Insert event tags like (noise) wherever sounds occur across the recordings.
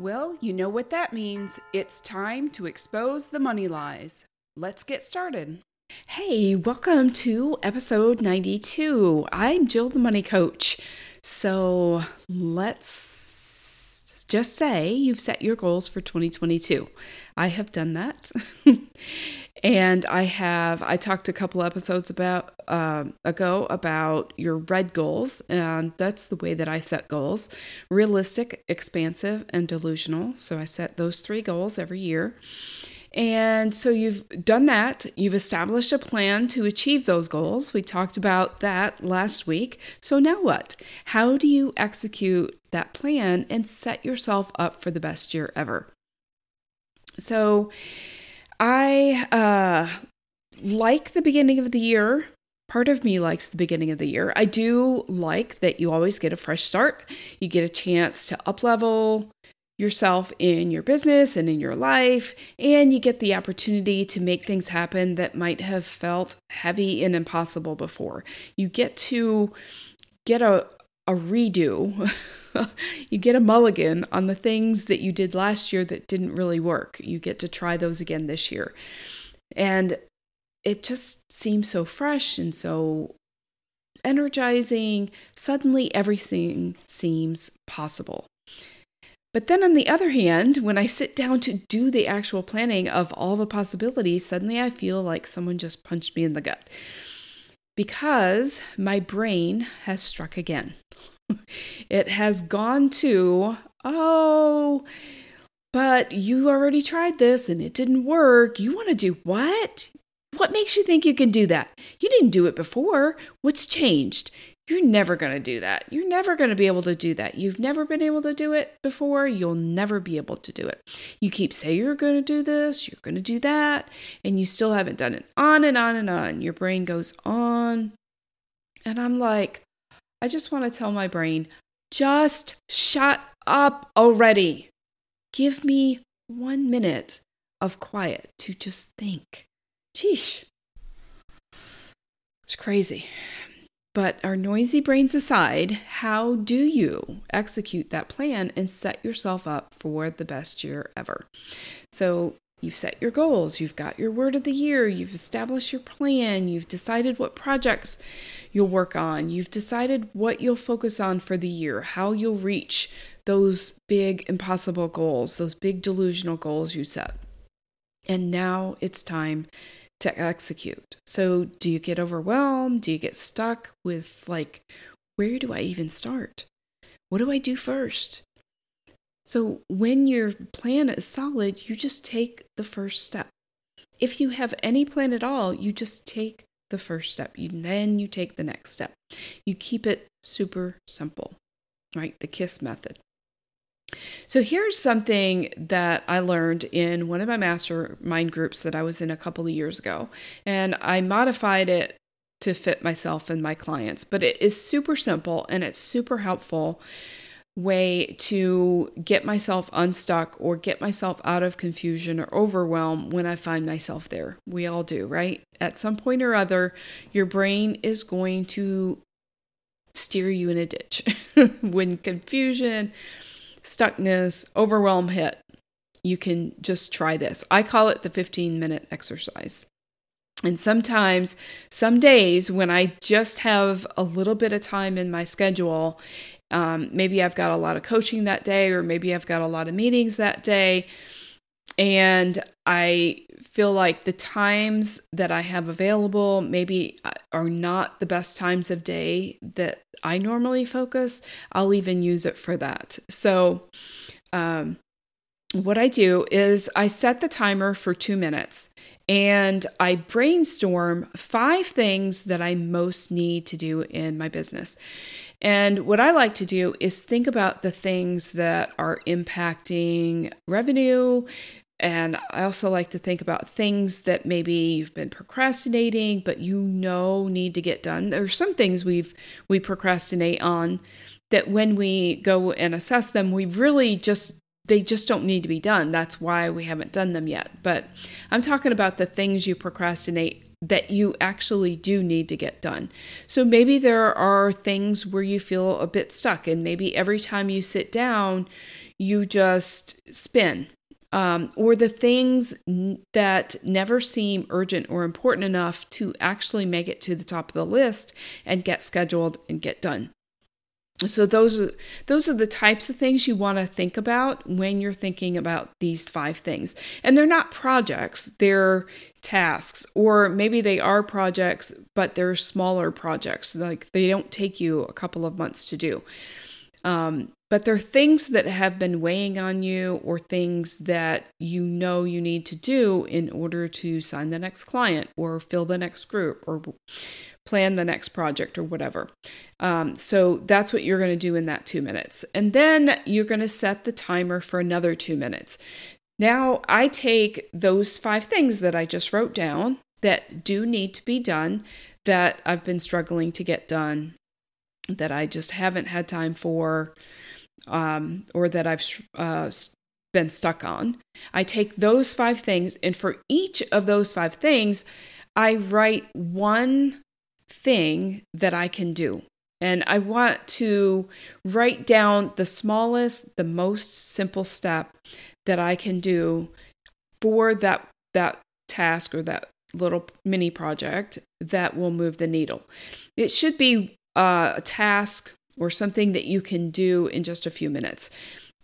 Well, you know what that means. It's time to expose the money lies. Let's get started. Hey, welcome to episode 92. I'm Jill the Money Coach. So let's just say you've set your goals for 2022. I have done that. (laughs) and I have I talked a couple episodes about uh, ago about your red goals, and that's the way that I set goals: realistic, expansive, and delusional. So I set those three goals every year. And so you've done that. You've established a plan to achieve those goals. We talked about that last week. So now what? How do you execute that plan and set yourself up for the best year ever? So I uh, like the beginning of the year. Part of me likes the beginning of the year. I do like that you always get a fresh start. You get a chance to up level yourself in your business and in your life, and you get the opportunity to make things happen that might have felt heavy and impossible before. You get to get a, a redo (laughs) (laughs) you get a mulligan on the things that you did last year that didn't really work. You get to try those again this year. And it just seems so fresh and so energizing. Suddenly, everything seems possible. But then, on the other hand, when I sit down to do the actual planning of all the possibilities, suddenly I feel like someone just punched me in the gut because my brain has struck again. (laughs) it has gone to, oh, but you already tried this and it didn't work. You want to do what? What makes you think you can do that? You didn't do it before. What's changed? You're never going to do that. You're never going to be able to do that. You've never been able to do it before. You'll never be able to do it. You keep saying you're going to do this, you're going to do that, and you still haven't done it. On and on and on. Your brain goes on. And I'm like, I just want to tell my brain, just shut up already. Give me one minute of quiet to just think. Sheesh. It's crazy. But our noisy brains aside, how do you execute that plan and set yourself up for the best year ever? So, You've set your goals, you've got your word of the year, you've established your plan, you've decided what projects you'll work on, you've decided what you'll focus on for the year, how you'll reach those big impossible goals, those big delusional goals you set. And now it's time to execute. So, do you get overwhelmed? Do you get stuck with, like, where do I even start? What do I do first? So when your plan is solid, you just take the first step. If you have any plan at all, you just take the first step. You, then you take the next step. You keep it super simple, right? The KISS method. So here's something that I learned in one of my mastermind groups that I was in a couple of years ago, and I modified it to fit myself and my clients. But it is super simple and it's super helpful way to get myself unstuck or get myself out of confusion or overwhelm when I find myself there. We all do, right? At some point or other, your brain is going to steer you in a ditch (laughs) when confusion, stuckness, overwhelm hit. You can just try this. I call it the 15 minute exercise. And sometimes, some days when I just have a little bit of time in my schedule um, maybe I've got a lot of coaching that day, or maybe I've got a lot of meetings that day. And I feel like the times that I have available maybe uh, are not the best times of day that I normally focus. I'll even use it for that. So, um, what I do is I set the timer for two minutes and I brainstorm five things that I most need to do in my business. And what I like to do is think about the things that are impacting revenue. And I also like to think about things that maybe you've been procrastinating, but you know need to get done. There are some things we've we procrastinate on that when we go and assess them, we really just they just don't need to be done. That's why we haven't done them yet. But I'm talking about the things you procrastinate that you actually do need to get done. So maybe there are things where you feel a bit stuck, and maybe every time you sit down, you just spin um, or the things that never seem urgent or important enough to actually make it to the top of the list and get scheduled and get done. So those are those are the types of things you want to think about when you're thinking about these five things. And they're not projects, they're tasks or maybe they are projects but they're smaller projects like they don't take you a couple of months to do. Um, but they're things that have been weighing on you or things that you know you need to do in order to sign the next client or fill the next group or plan the next project or whatever. Um, so that's what you're going to do in that two minutes. And then you're going to set the timer for another two minutes. Now I take those five things that I just wrote down that do need to be done that I've been struggling to get done, that I just haven't had time for um, or that I've uh, been stuck on. I take those five things, and for each of those five things, I write one thing that I can do. And I want to write down the smallest, the most simple step that I can do for that that task or that little mini project that will move the needle. It should be uh, a task or something that you can do in just a few minutes.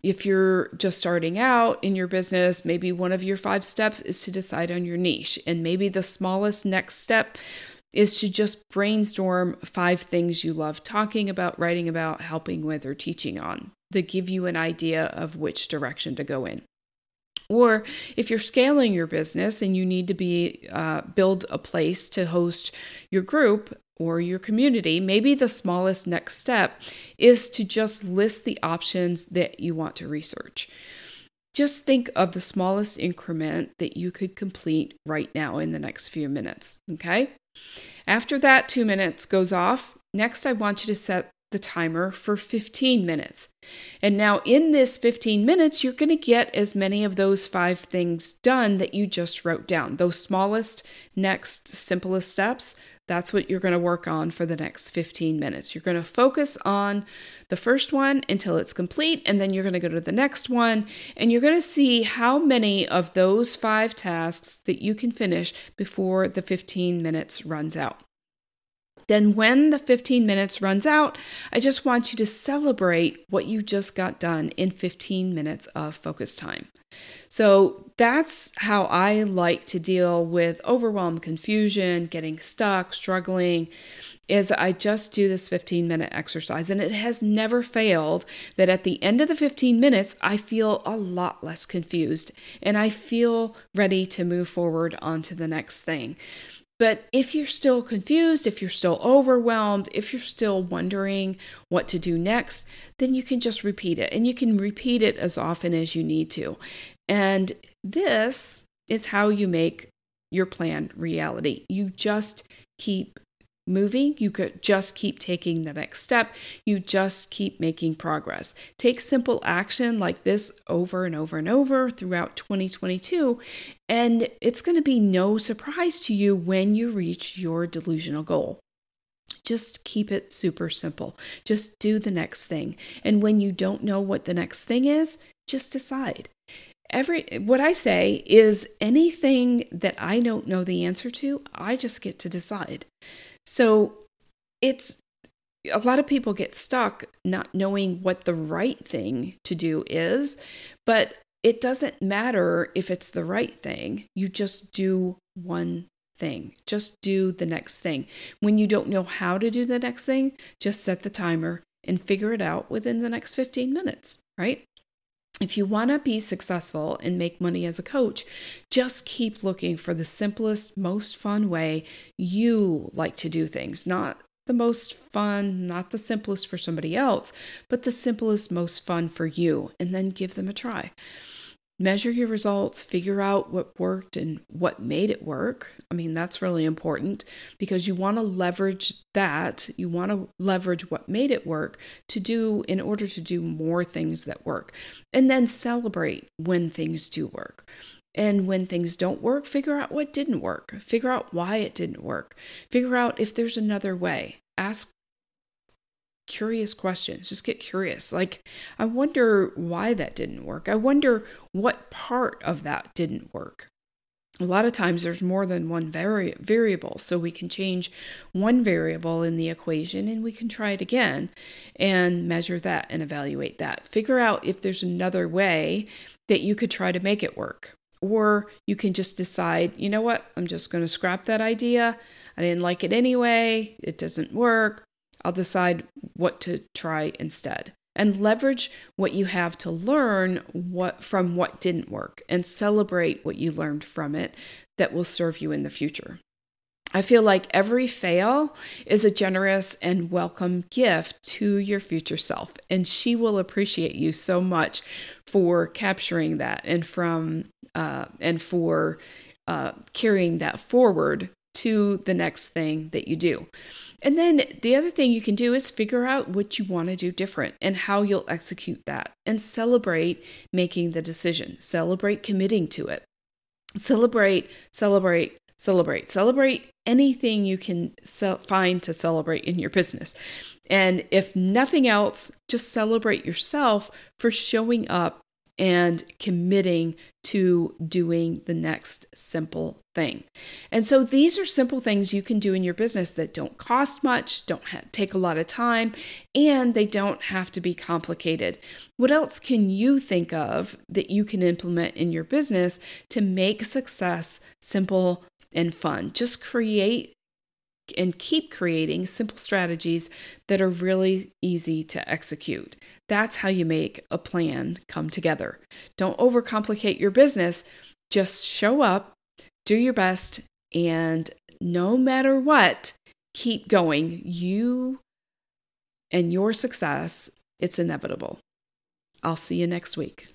If you're just starting out in your business, maybe one of your five steps is to decide on your niche. And maybe the smallest next step is to just brainstorm five things you love talking about, writing about, helping with, or teaching on that give you an idea of which direction to go in. Or if you're scaling your business and you need to be uh, build a place to host your group, or your community, maybe the smallest next step is to just list the options that you want to research. Just think of the smallest increment that you could complete right now in the next few minutes. Okay. After that two minutes goes off, next I want you to set the timer for 15 minutes. And now, in this 15 minutes, you're going to get as many of those five things done that you just wrote down. Those smallest, next, simplest steps, that's what you're going to work on for the next 15 minutes. You're going to focus on the first one until it's complete, and then you're going to go to the next one, and you're going to see how many of those five tasks that you can finish before the 15 minutes runs out. Then, when the 15 minutes runs out, I just want you to celebrate what you just got done in 15 minutes of focus time. So, that's how I like to deal with overwhelm, confusion, getting stuck, struggling. Is I just do this 15 minute exercise, and it has never failed that at the end of the 15 minutes, I feel a lot less confused and I feel ready to move forward onto the next thing. But if you're still confused, if you're still overwhelmed, if you're still wondering what to do next, then you can just repeat it and you can repeat it as often as you need to. And this is how you make your plan reality. You just keep moving. You could just keep taking the next step. You just keep making progress. Take simple action like this over and over and over throughout 2022, and it's going to be no surprise to you when you reach your delusional goal. Just keep it super simple. Just do the next thing. And when you don't know what the next thing is, just decide. Every what I say is anything that I don't know the answer to, I just get to decide. So it's a lot of people get stuck not knowing what the right thing to do is, but it doesn't matter if it's the right thing. You just do one thing. Just do the next thing. When you don't know how to do the next thing, just set the timer and figure it out within the next 15 minutes, right? If you want to be successful and make money as a coach, just keep looking for the simplest, most fun way you like to do things. Not the most fun, not the simplest for somebody else, but the simplest, most fun for you, and then give them a try measure your results, figure out what worked and what made it work. I mean, that's really important because you want to leverage that. You want to leverage what made it work to do in order to do more things that work. And then celebrate when things do work. And when things don't work, figure out what didn't work. Figure out why it didn't work. Figure out if there's another way. Ask curious questions. Just get curious. Like, I wonder why that didn't work. I wonder what part of that didn't work. A lot of times there's more than one vari- variable, so we can change one variable in the equation and we can try it again and measure that and evaluate that. Figure out if there's another way that you could try to make it work. Or you can just decide, you know what, I'm just going to scrap that idea. I didn't like it anyway. It doesn't work. I'll decide what to try instead. And leverage what you have to learn what from what didn't work and celebrate what you learned from it that will serve you in the future. I feel like every fail is a generous and welcome gift to your future self, and she will appreciate you so much for capturing that and from uh, and for uh, carrying that forward to the next thing that you do. And then the other thing you can do is figure out what you want to do different and how you'll execute that and celebrate making the decision. Celebrate committing to it. Celebrate, celebrate, celebrate. Celebrate anything you can find to celebrate in your business. And if nothing else, just celebrate yourself for showing up and committing to doing the next simple thing. And so these are simple things you can do in your business that don't cost much, don't ha- take a lot of time, and they don't have to be complicated. What else can you think of that you can implement in your business to make success simple and fun? Just create and keep creating simple strategies that are really easy to execute. That's how you make a plan come together. Don't overcomplicate your business, just show up, do your best, and no matter what, keep going. You and your success, it's inevitable. I'll see you next week.